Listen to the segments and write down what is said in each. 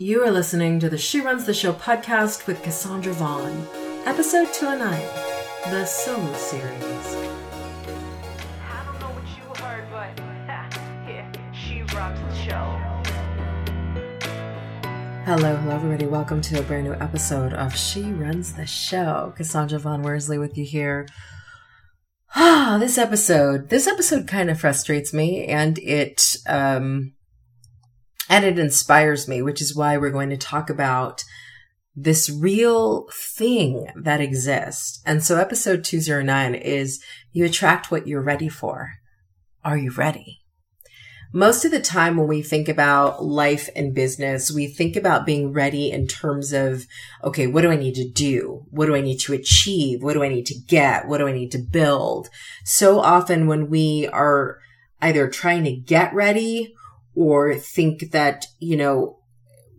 You are listening to the She Runs the Show podcast with Cassandra Vaughn, episode 209, the solo series. I don't know what you heard, but yeah, she rocks the show. Hello, hello, everybody. Welcome to a brand new episode of She Runs the Show. Cassandra Von Worsley with you here. Ah, this episode, this episode kind of frustrates me and it, um, and it inspires me, which is why we're going to talk about this real thing that exists. And so episode 209 is you attract what you're ready for. Are you ready? Most of the time when we think about life and business, we think about being ready in terms of, okay, what do I need to do? What do I need to achieve? What do I need to get? What do I need to build? So often when we are either trying to get ready or think that, you know,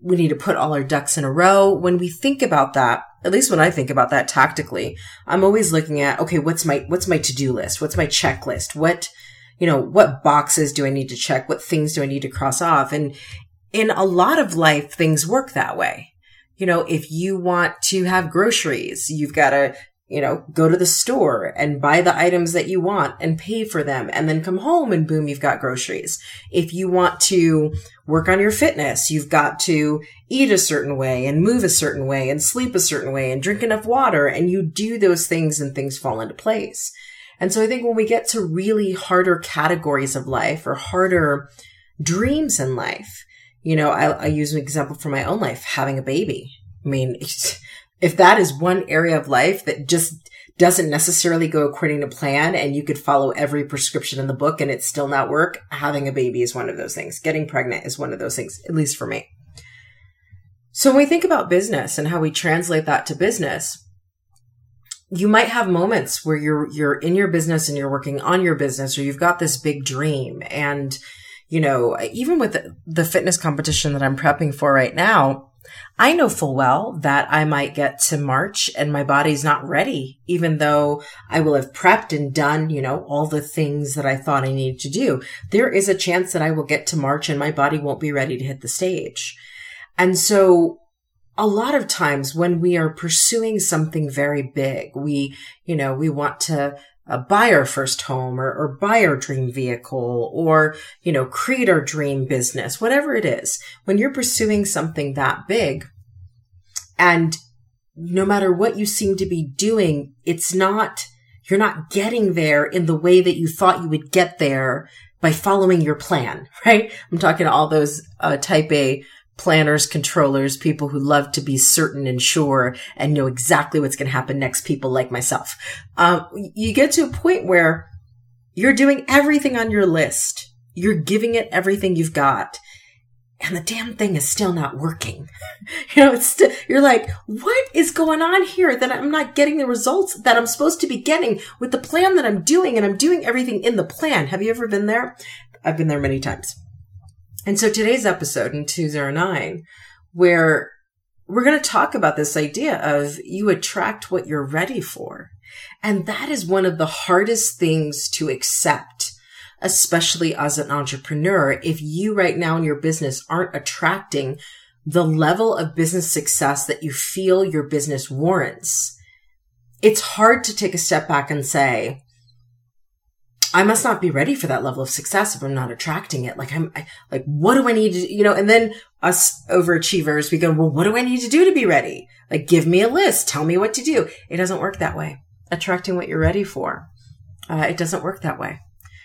we need to put all our ducks in a row, when we think about that, at least when I think about that tactically, I'm always looking at, okay, what's my, what's my to-do list? What's my checklist? What, you know, what boxes do I need to check? What things do I need to cross off? And in a lot of life, things work that way. You know, if you want to have groceries, you've got to, you know, go to the store and buy the items that you want and pay for them and then come home and boom, you've got groceries. If you want to work on your fitness, you've got to eat a certain way and move a certain way and sleep a certain way and drink enough water and you do those things and things fall into place. And so I think when we get to really harder categories of life or harder dreams in life, you know, I, I use an example from my own life, having a baby. I mean, if that is one area of life that just doesn't necessarily go according to plan and you could follow every prescription in the book and it still not work, having a baby is one of those things. Getting pregnant is one of those things, at least for me. So when we think about business and how we translate that to business, you might have moments where you're you're in your business and you're working on your business or you've got this big dream and you know even with the fitness competition that I'm prepping for right now I know full well that I might get to March and my body's not ready even though I will have prepped and done you know all the things that I thought I needed to do. There is a chance that I will get to March and my body won't be ready to hit the stage. And so a lot of times when we are pursuing something very big, we, you know, we want to uh, buy our first home or, or buy our dream vehicle or, you know, create our dream business, whatever it is. When you're pursuing something that big and no matter what you seem to be doing, it's not, you're not getting there in the way that you thought you would get there by following your plan, right? I'm talking to all those uh, type A planners, controllers, people who love to be certain and sure and know exactly what's going to happen next, people like myself. Um, you get to a point where you're doing everything on your list. You're giving it everything you've got. And the damn thing is still not working. you know, it's you're like, what is going on here that I'm not getting the results that I'm supposed to be getting with the plan that I'm doing and I'm doing everything in the plan. Have you ever been there? I've been there many times. And so today's episode in 209, where we're going to talk about this idea of you attract what you're ready for. And that is one of the hardest things to accept, especially as an entrepreneur. If you right now in your business aren't attracting the level of business success that you feel your business warrants, it's hard to take a step back and say, I must not be ready for that level of success if I'm not attracting it. Like I'm I, like, what do I need to, you know, and then us overachievers, we go, well, what do I need to do to be ready? Like, give me a list. Tell me what to do. It doesn't work that way. Attracting what you're ready for. Uh, it doesn't work that way.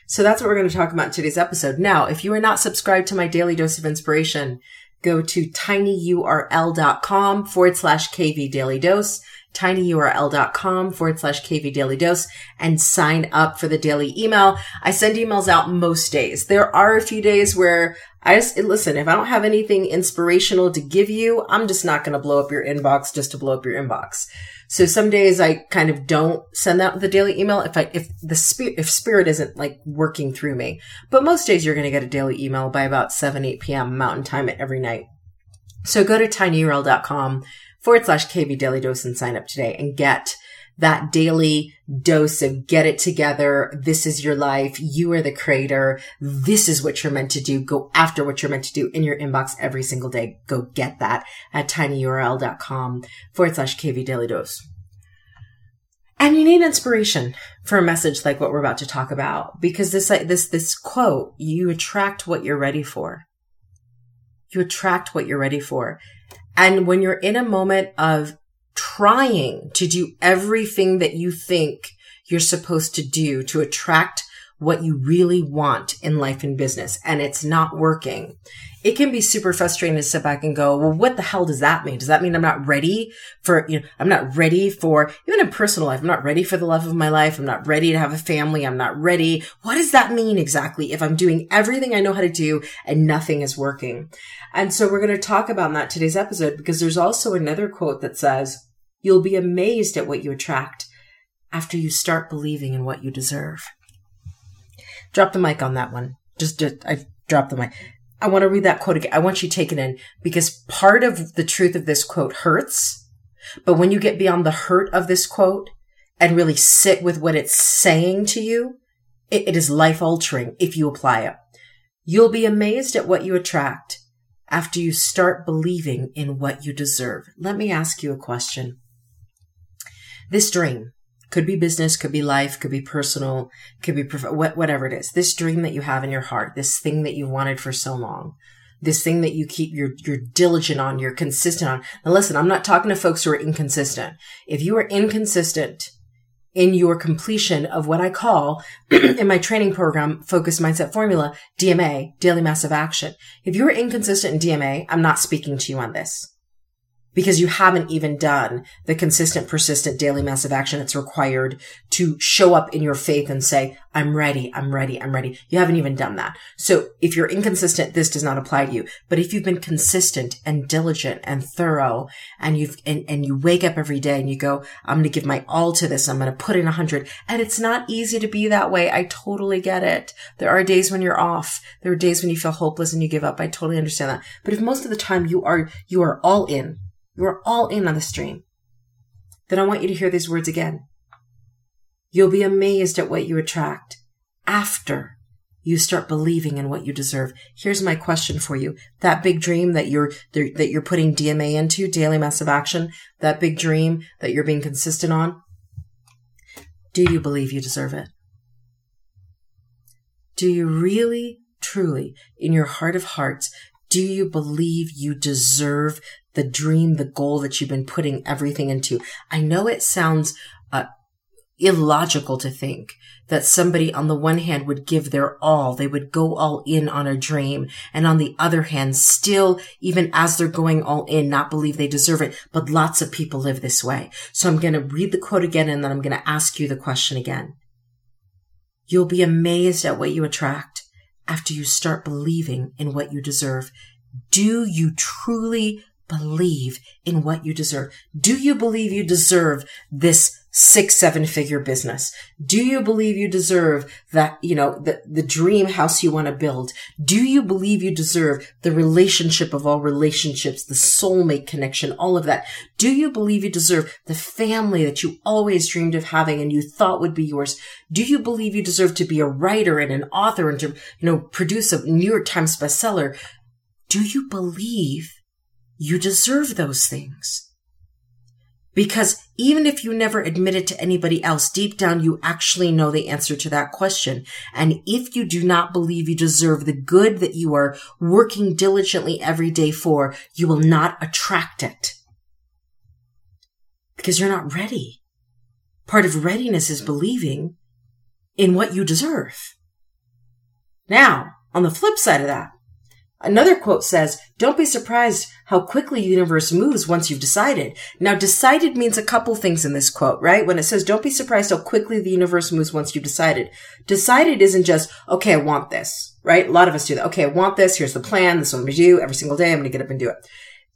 So that's what we're going to talk about in today's episode. Now, if you are not subscribed to my daily dose of inspiration, go to tinyurl.com forward slash KV daily dose tinyurl.com forward slash KV Daily Dose and sign up for the daily email. I send emails out most days. There are a few days where I just, listen, if I don't have anything inspirational to give you, I'm just not going to blow up your inbox just to blow up your inbox. So some days I kind of don't send out the daily email if I, if the spirit, if spirit isn't like working through me. But most days you're going to get a daily email by about 7, 8 p.m. mountain time every night. So go to tinyurl.com forward slash KV Daily Dose and sign up today and get that daily dose of get it together. This is your life. You are the creator. This is what you're meant to do. Go after what you're meant to do in your inbox every single day. Go get that at tinyurl.com forward slash KV daily dose. And you need inspiration for a message like what we're about to talk about because this, this, this quote, you attract what you're ready for. You attract what you're ready for. And when you're in a moment of trying to do everything that you think you're supposed to do to attract what you really want in life and business and it's not working. It can be super frustrating to sit back and go, well, what the hell does that mean? Does that mean I'm not ready for, you know, I'm not ready for, even in personal life, I'm not ready for the love of my life. I'm not ready to have a family. I'm not ready. What does that mean exactly if I'm doing everything I know how to do and nothing is working? And so we're going to talk about that today's episode because there's also another quote that says, you'll be amazed at what you attract after you start believing in what you deserve. Drop the mic on that one. Just, just I dropped the mic. I want to read that quote again. I want you to take it in because part of the truth of this quote hurts. But when you get beyond the hurt of this quote and really sit with what it's saying to you, it, it is life altering if you apply it. You'll be amazed at what you attract after you start believing in what you deserve. Let me ask you a question. This dream, could be business, could be life, could be personal, could be prof- whatever it is. This dream that you have in your heart, this thing that you wanted for so long, this thing that you keep, you're, you're diligent on, you're consistent on. Now listen, I'm not talking to folks who are inconsistent. If you are inconsistent in your completion of what I call in my training program, Focus mindset formula, DMA, daily massive action. If you're inconsistent in DMA, I'm not speaking to you on this because you haven't even done the consistent, persistent daily massive action that's required to show up in your faith and say, I'm ready. I'm ready. I'm ready. You haven't even done that. So if you're inconsistent, this does not apply to you. But if you've been consistent and diligent and thorough and you've, and, and you wake up every day and you go, I'm going to give my all to this. I'm going to put in a hundred. And it's not easy to be that way. I totally get it. There are days when you're off. There are days when you feel hopeless and you give up. I totally understand that. But if most of the time you are, you are all in, you are all in on the stream. Then I want you to hear these words again. You'll be amazed at what you attract after you start believing in what you deserve. Here's my question for you. That big dream that you're, that you're putting DMA into, daily massive action, that big dream that you're being consistent on, do you believe you deserve it? Do you really, truly, in your heart of hearts, do you believe you deserve the dream, the goal that you've been putting everything into. I know it sounds uh, illogical to think that somebody on the one hand would give their all, they would go all in on a dream, and on the other hand, still, even as they're going all in, not believe they deserve it. But lots of people live this way. So I'm going to read the quote again, and then I'm going to ask you the question again. You'll be amazed at what you attract after you start believing in what you deserve. Do you truly believe in what you deserve? Do you believe you deserve this six, seven figure business? Do you believe you deserve that, you know, the, the dream house you want to build? Do you believe you deserve the relationship of all relationships, the soulmate connection, all of that? Do you believe you deserve the family that you always dreamed of having and you thought would be yours? Do you believe you deserve to be a writer and an author and to, you know, produce a New York Times bestseller? Do you believe you deserve those things. Because even if you never admit it to anybody else, deep down you actually know the answer to that question. And if you do not believe you deserve the good that you are working diligently every day for, you will not attract it. Because you're not ready. Part of readiness is believing in what you deserve. Now, on the flip side of that, Another quote says, don't be surprised how quickly the universe moves once you've decided. Now, decided means a couple things in this quote, right? When it says, don't be surprised how quickly the universe moves once you've decided. Decided isn't just, okay, I want this, right? A lot of us do that. Okay, I want this. Here's the plan. This is what I'm going to do every single day. I'm going to get up and do it.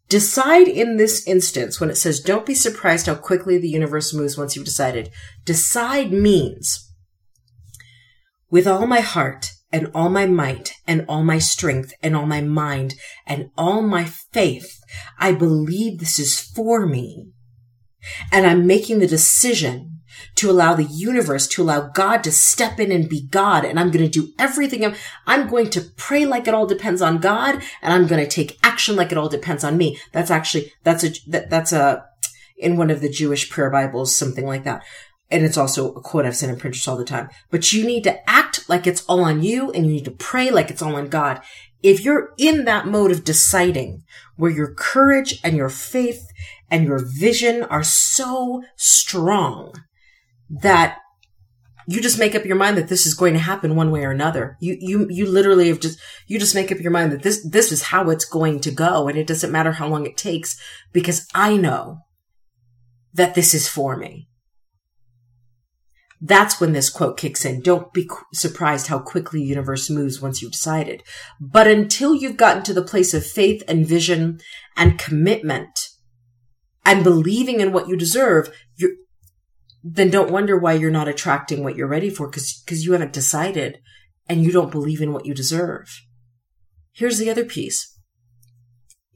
Decide in this instance when it says, don't be surprised how quickly the universe moves once you've decided. Decide means, with all my heart, and all my might and all my strength and all my mind and all my faith. I believe this is for me. and I'm making the decision to allow the universe, to allow God to step in and be God. And I'm going to do everything. I'm, I'm going to pray like it all depends on God. And I'm going to take action like it all depends on me. That's actually, that's a, that, that's a, in one of the Jewish prayer Bibles, something like that. And it's also a quote I've sent in printers all the time. But you need to act like it's all on you and you need to pray like it's all on God. If you're in that mode of deciding where your courage and your faith and your vision are so strong that you just make up your mind that this is going to happen one way or another. You, you, you literally have just, you just make up your mind that this, this is how it's going to go. And it doesn't matter how long it takes because I know that this is for me. That's when this quote kicks in. Don't be surprised how quickly the universe moves once you've decided. But until you've gotten to the place of faith and vision and commitment and believing in what you deserve, you're, then don't wonder why you're not attracting what you're ready for because because you haven't decided and you don't believe in what you deserve. Here's the other piece.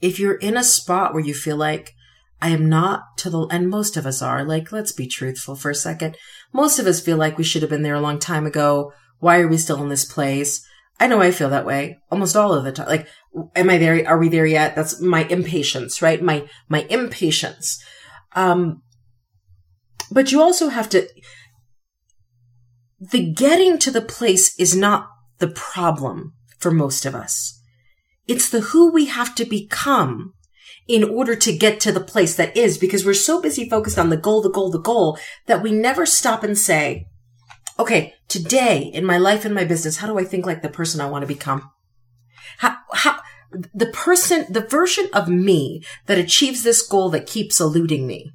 If you're in a spot where you feel like I am not to the, and most of us are, like, let's be truthful for a second. Most of us feel like we should have been there a long time ago. Why are we still in this place? I know I feel that way almost all of the time. Like, am I there? Are we there yet? That's my impatience, right? My, my impatience. Um, but you also have to, the getting to the place is not the problem for most of us. It's the who we have to become in order to get to the place that is because we're so busy focused on the goal, the goal, the goal that we never stop and say, okay, today in my life and my business, how do I think like the person I want to become? How, how, the person, the version of me that achieves this goal that keeps eluding me.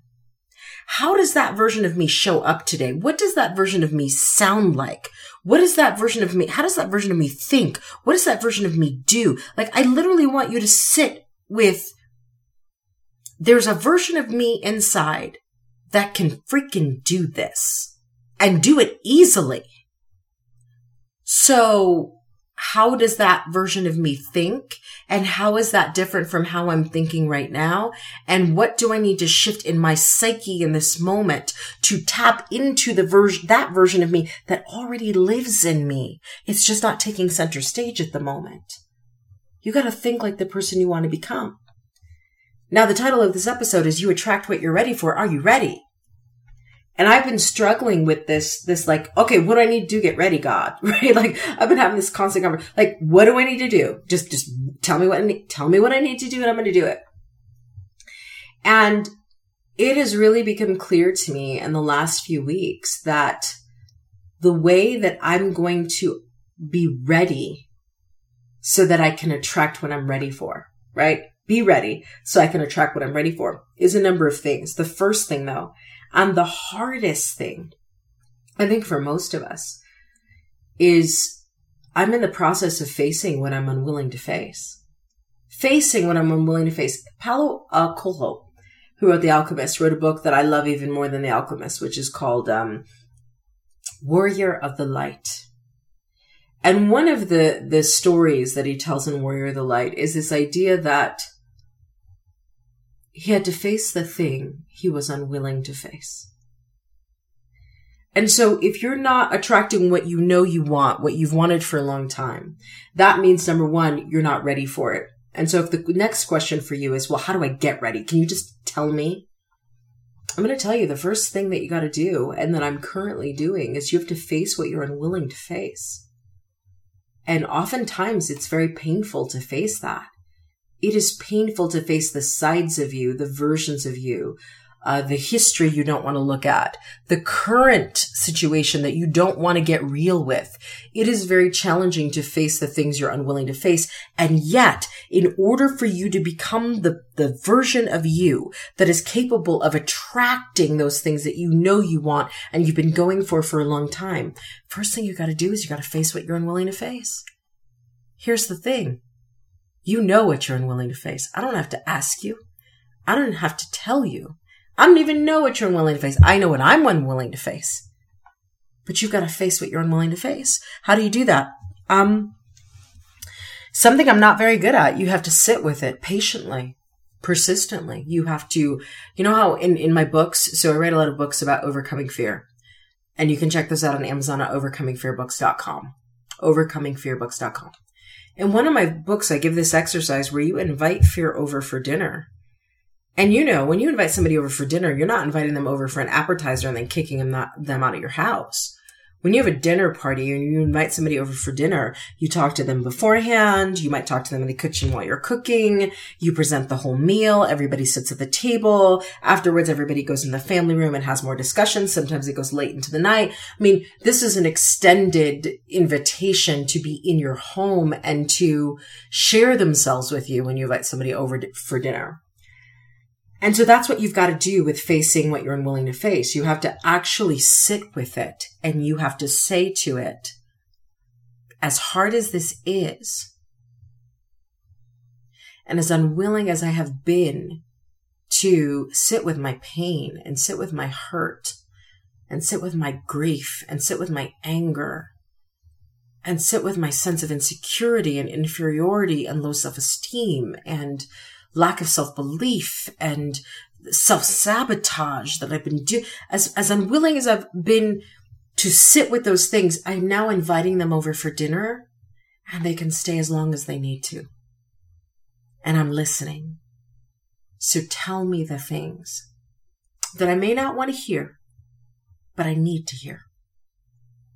How does that version of me show up today? What does that version of me sound like? What is that version of me? How does that version of me think? What does that version of me do? Like, I literally want you to sit with there's a version of me inside that can freaking do this and do it easily. So how does that version of me think? And how is that different from how I'm thinking right now? And what do I need to shift in my psyche in this moment to tap into the version, that version of me that already lives in me? It's just not taking center stage at the moment. You got to think like the person you want to become. Now, the title of this episode is You Attract What You're Ready For. Are you ready? And I've been struggling with this, this like, okay, what do I need to do? Get ready, God, right? Like, I've been having this constant conversation. Like, what do I need to do? Just, just tell me what I need, tell me what I need to do and I'm going to do it. And it has really become clear to me in the last few weeks that the way that I'm going to be ready so that I can attract what I'm ready for, right? Be ready so I can attract what I'm ready for is a number of things. The first thing though, and the hardest thing, I think for most of us, is I'm in the process of facing what I'm unwilling to face. Facing what I'm unwilling to face. Paulo Coelho, who wrote The Alchemist, wrote a book that I love even more than The Alchemist, which is called um, Warrior of the Light. And one of the, the stories that he tells in Warrior of the Light is this idea that he had to face the thing he was unwilling to face. And so if you're not attracting what you know you want, what you've wanted for a long time, that means number one, you're not ready for it. And so if the next question for you is, well, how do I get ready? Can you just tell me? I'm going to tell you the first thing that you got to do and that I'm currently doing is you have to face what you're unwilling to face. And oftentimes it's very painful to face that it is painful to face the sides of you, the versions of you, uh, the history you don't want to look at, the current situation that you don't want to get real with. It is very challenging to face the things you're unwilling to face. And yet, in order for you to become the, the version of you that is capable of attracting those things that you know you want and you've been going for for a long time, first thing you got to do is you got to face what you're unwilling to face. Here's the thing. You know what you're unwilling to face. I don't have to ask you. I don't have to tell you. I don't even know what you're unwilling to face. I know what I'm unwilling to face. But you've got to face what you're unwilling to face. How do you do that? Um, something I'm not very good at. You have to sit with it patiently. persistently. You have to, you know how in, in my books, so I write a lot of books about overcoming fear. And you can check those out on Amazon at overcomingfearbooks.com. Overcomingfearbooks.com. In one of my books, I give this exercise where you invite fear over for dinner. And you know, when you invite somebody over for dinner, you're not inviting them over for an appetizer and then kicking them, them out of your house when you have a dinner party and you invite somebody over for dinner, you talk to them beforehand. You might talk to them in the kitchen while you're cooking. You present the whole meal. Everybody sits at the table. Afterwards, everybody goes in the family room and has more discussions. Sometimes it goes late into the night. I mean, this is an extended invitation to be in your home and to share themselves with you when you invite somebody over for dinner. And so that's what you've got to do with facing what you're unwilling to face. You have to actually sit with it and you have to say to it, as hard as this is, and as unwilling as I have been to sit with my pain and sit with my hurt and sit with my grief and sit with my anger and sit with my sense of insecurity and inferiority and low self esteem and lack of self belief and self sabotage that I've been doing, as, as unwilling as I've been to sit with those things, I'm now inviting them over for dinner and they can stay as long as they need to. And I'm listening. So tell me the things that I may not want to hear, but I need to hear.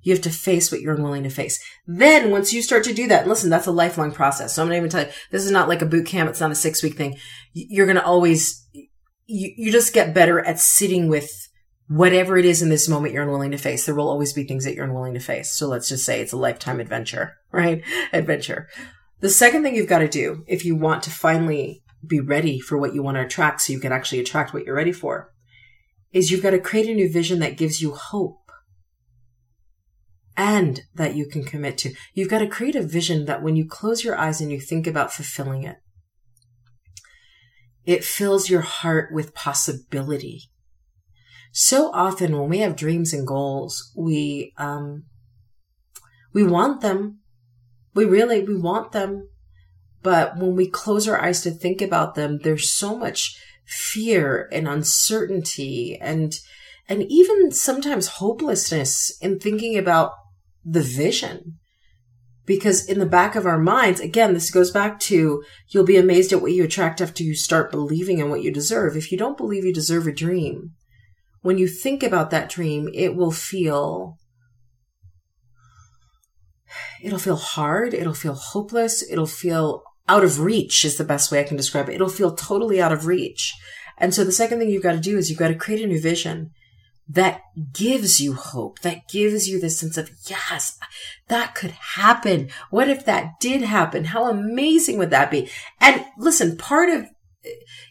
You have to face what you're unwilling to face. Then once you start to do that, listen, that's a lifelong process. So I'm to even tell you, this is not like a boot camp. It's not a six week thing. You're going to always, you, you just get better at sitting with whatever it is in this moment you're unwilling to face. There will always be things that you're unwilling to face. So let's just say it's a lifetime adventure, right? Adventure. The second thing you've got to do if you want to finally be ready for what you want to attract so you can actually attract what you're ready for is you've got to create a new vision that gives you hope and that you can commit to. You've got to create a vision that when you close your eyes and you think about fulfilling it, it fills your heart with possibility. So often when we have dreams and goals, we, um, we want them. We really, we want them. But when we close our eyes to think about them, there's so much fear and uncertainty and, and even sometimes hopelessness in thinking about the vision. Because in the back of our minds, again, this goes back to you'll be amazed at what you attract after you start believing in what you deserve. If you don't believe you deserve a dream, when you think about that dream, it will feel it'll feel hard, it'll feel hopeless, it'll feel out of reach is the best way I can describe it. It'll feel totally out of reach. And so the second thing you've got to do is you've got to create a new vision that gives you hope, that gives you this sense of, yes, that could happen. What if that did happen? How amazing would that be? And listen, part of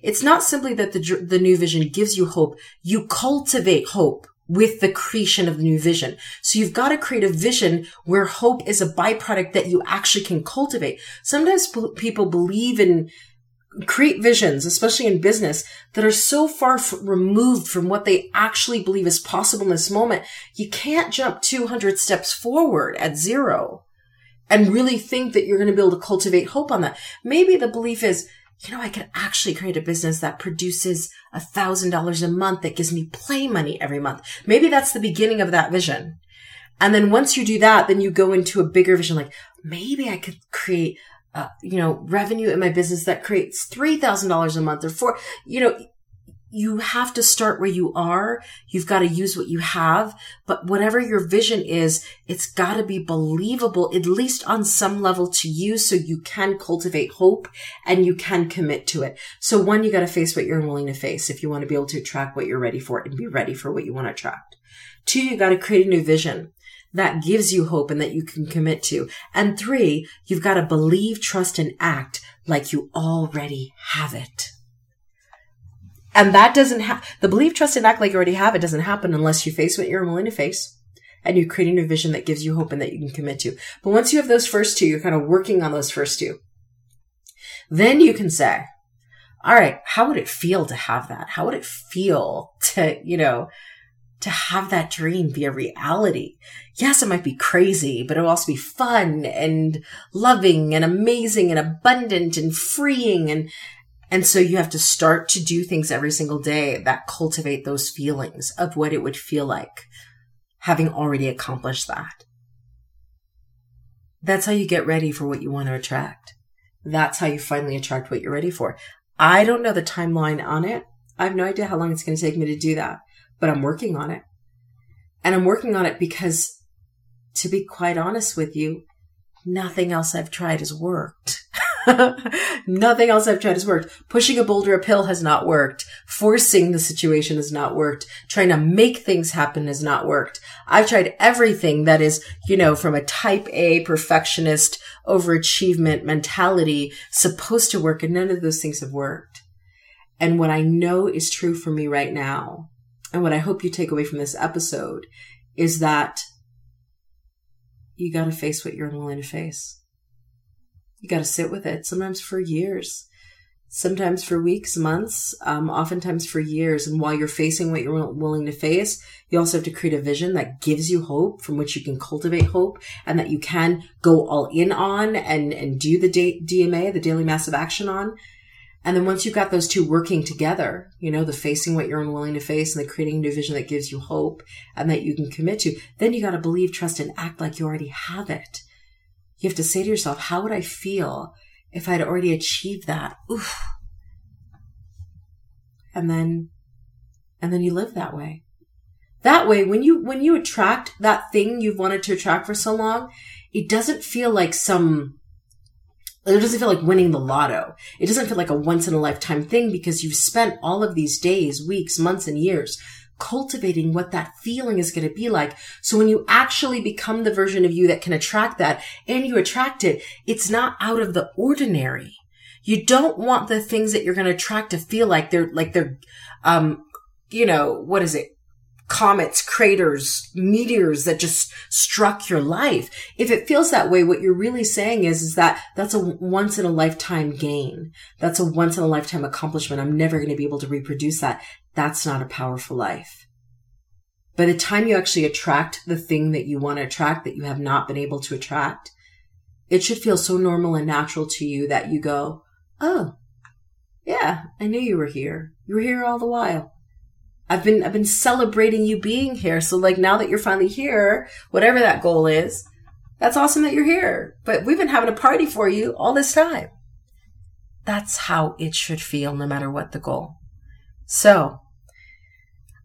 it's not simply that the, the new vision gives you hope. You cultivate hope with the creation of the new vision. So you've got to create a vision where hope is a byproduct that you actually can cultivate. Sometimes people believe in create visions, especially in business, that are so far f- removed from what they actually believe is possible in this moment. You can't jump 200 steps forward at zero and really think that you're going to be able to cultivate hope on that. Maybe the belief is, you know, I could actually create a business that produces a thousand dollars a month that gives me play money every month. Maybe that's the beginning of that vision. And then once you do that, then you go into a bigger vision, like maybe I could create uh, you know, revenue in my business that creates $3,000 a month or four, you know, you have to start where you are. You've got to use what you have. But whatever your vision is, it's got to be believable, at least on some level to you so you can cultivate hope and you can commit to it. So one, you got to face what you're willing to face if you want to be able to attract what you're ready for and be ready for what you want to attract. Two, you got to create a new vision that gives you hope and that you can commit to. And three, you've got to believe, trust, and act like you already have it. And that doesn't have the believe, trust, and act like you already have it doesn't happen unless you face what you're willing to face and you're creating a vision that gives you hope and that you can commit to. But once you have those first two, you're kind of working on those first two. Then you can say, all right, how would it feel to have that? How would it feel to, you know, to have that dream be a reality. Yes, it might be crazy, but it'll also be fun and loving and amazing and abundant and freeing and And so you have to start to do things every single day that cultivate those feelings of what it would feel like having already accomplished that. That's how you get ready for what you want to attract. That's how you finally attract what you're ready for. I don't know the timeline on it. I have no idea how long it's going to take me to do that, but I'm working on it. And I'm working on it because, to be quite honest with you, nothing else I've tried has worked. Nothing else I've tried has worked. Pushing a boulder uphill has not worked. Forcing the situation has not worked. Trying to make things happen has not worked. I've tried everything that is, you know, from a type A perfectionist overachievement mentality supposed to work and none of those things have worked. And what I know is true for me right now, and what I hope you take away from this episode is that you got to face what you're unwilling to face. You got to sit with it, sometimes for years, sometimes for weeks, months, um, oftentimes for years. And while you're facing what you're willing to face, you also have to create a vision that gives you hope from which you can cultivate hope and that you can go all in on and, and do the DMA, the daily massive action on. And then once you've got those two working together, you know, the facing what you're unwilling to face and the creating a new vision that gives you hope and that you can commit to, then you got to believe, trust, and act like you already have it. You have to say to yourself, how would I feel if I'd already achieved that? Oof. And then, and then you live that way. That way, when you, when you attract that thing you've wanted to attract for so long, it doesn't feel like some, it doesn't feel like winning the lotto. It doesn't feel like a once in a lifetime thing because you've spent all of these days, weeks, months, and years cultivating what that feeling is going to be like. So when you actually become the version of you that can attract that and you attract it, it's not out of the ordinary. You don't want the things that you're going to attract to feel like they're, like they're, um, you know, what is it? Comets, craters, meteors that just struck your life. If it feels that way, what you're really saying is, is that that's a once in a lifetime gain. That's a once in a lifetime accomplishment. I'm never going to be able to reproduce that. That's not a powerful life. By the time you actually attract the thing that you want to attract that you have not been able to attract, it should feel so normal and natural to you that you go, Oh, yeah, I knew you were here. You were here all the while. I've been, I've been celebrating you being here. So like now that you're finally here, whatever that goal is, that's awesome that you're here. But we've been having a party for you all this time. That's how it should feel no matter what the goal. So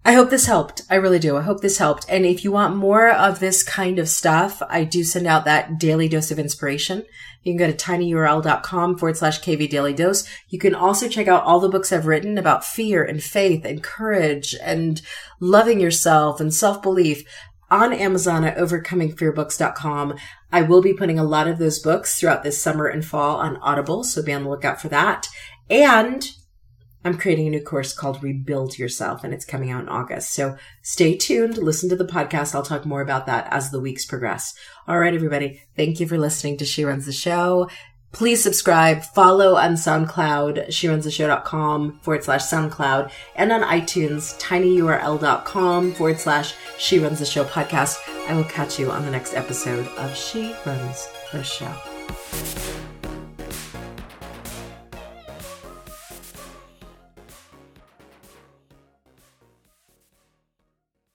I hope this helped. I really do. I hope this helped. And if you want more of this kind of stuff, I do send out that daily dose of inspiration. You can go to tinyurl.com forward slash KV daily dose. You can also check out all the books I've written about fear and faith and courage and loving yourself and self belief on Amazon at overcomingfearbooks.com. I will be putting a lot of those books throughout this summer and fall on Audible. So be on the lookout for that. And I'm creating a new course called Rebuild Yourself and it's coming out in August. So stay tuned, listen to the podcast. I'll talk more about that as the weeks progress. All right, everybody. Thank you for listening to She Runs the Show. Please subscribe, follow on SoundCloud, SheRunsTheShow.com forward slash SoundCloud, and on iTunes, tinyurl.com forward slash She Runs the Show podcast. I will catch you on the next episode of She Runs the Show.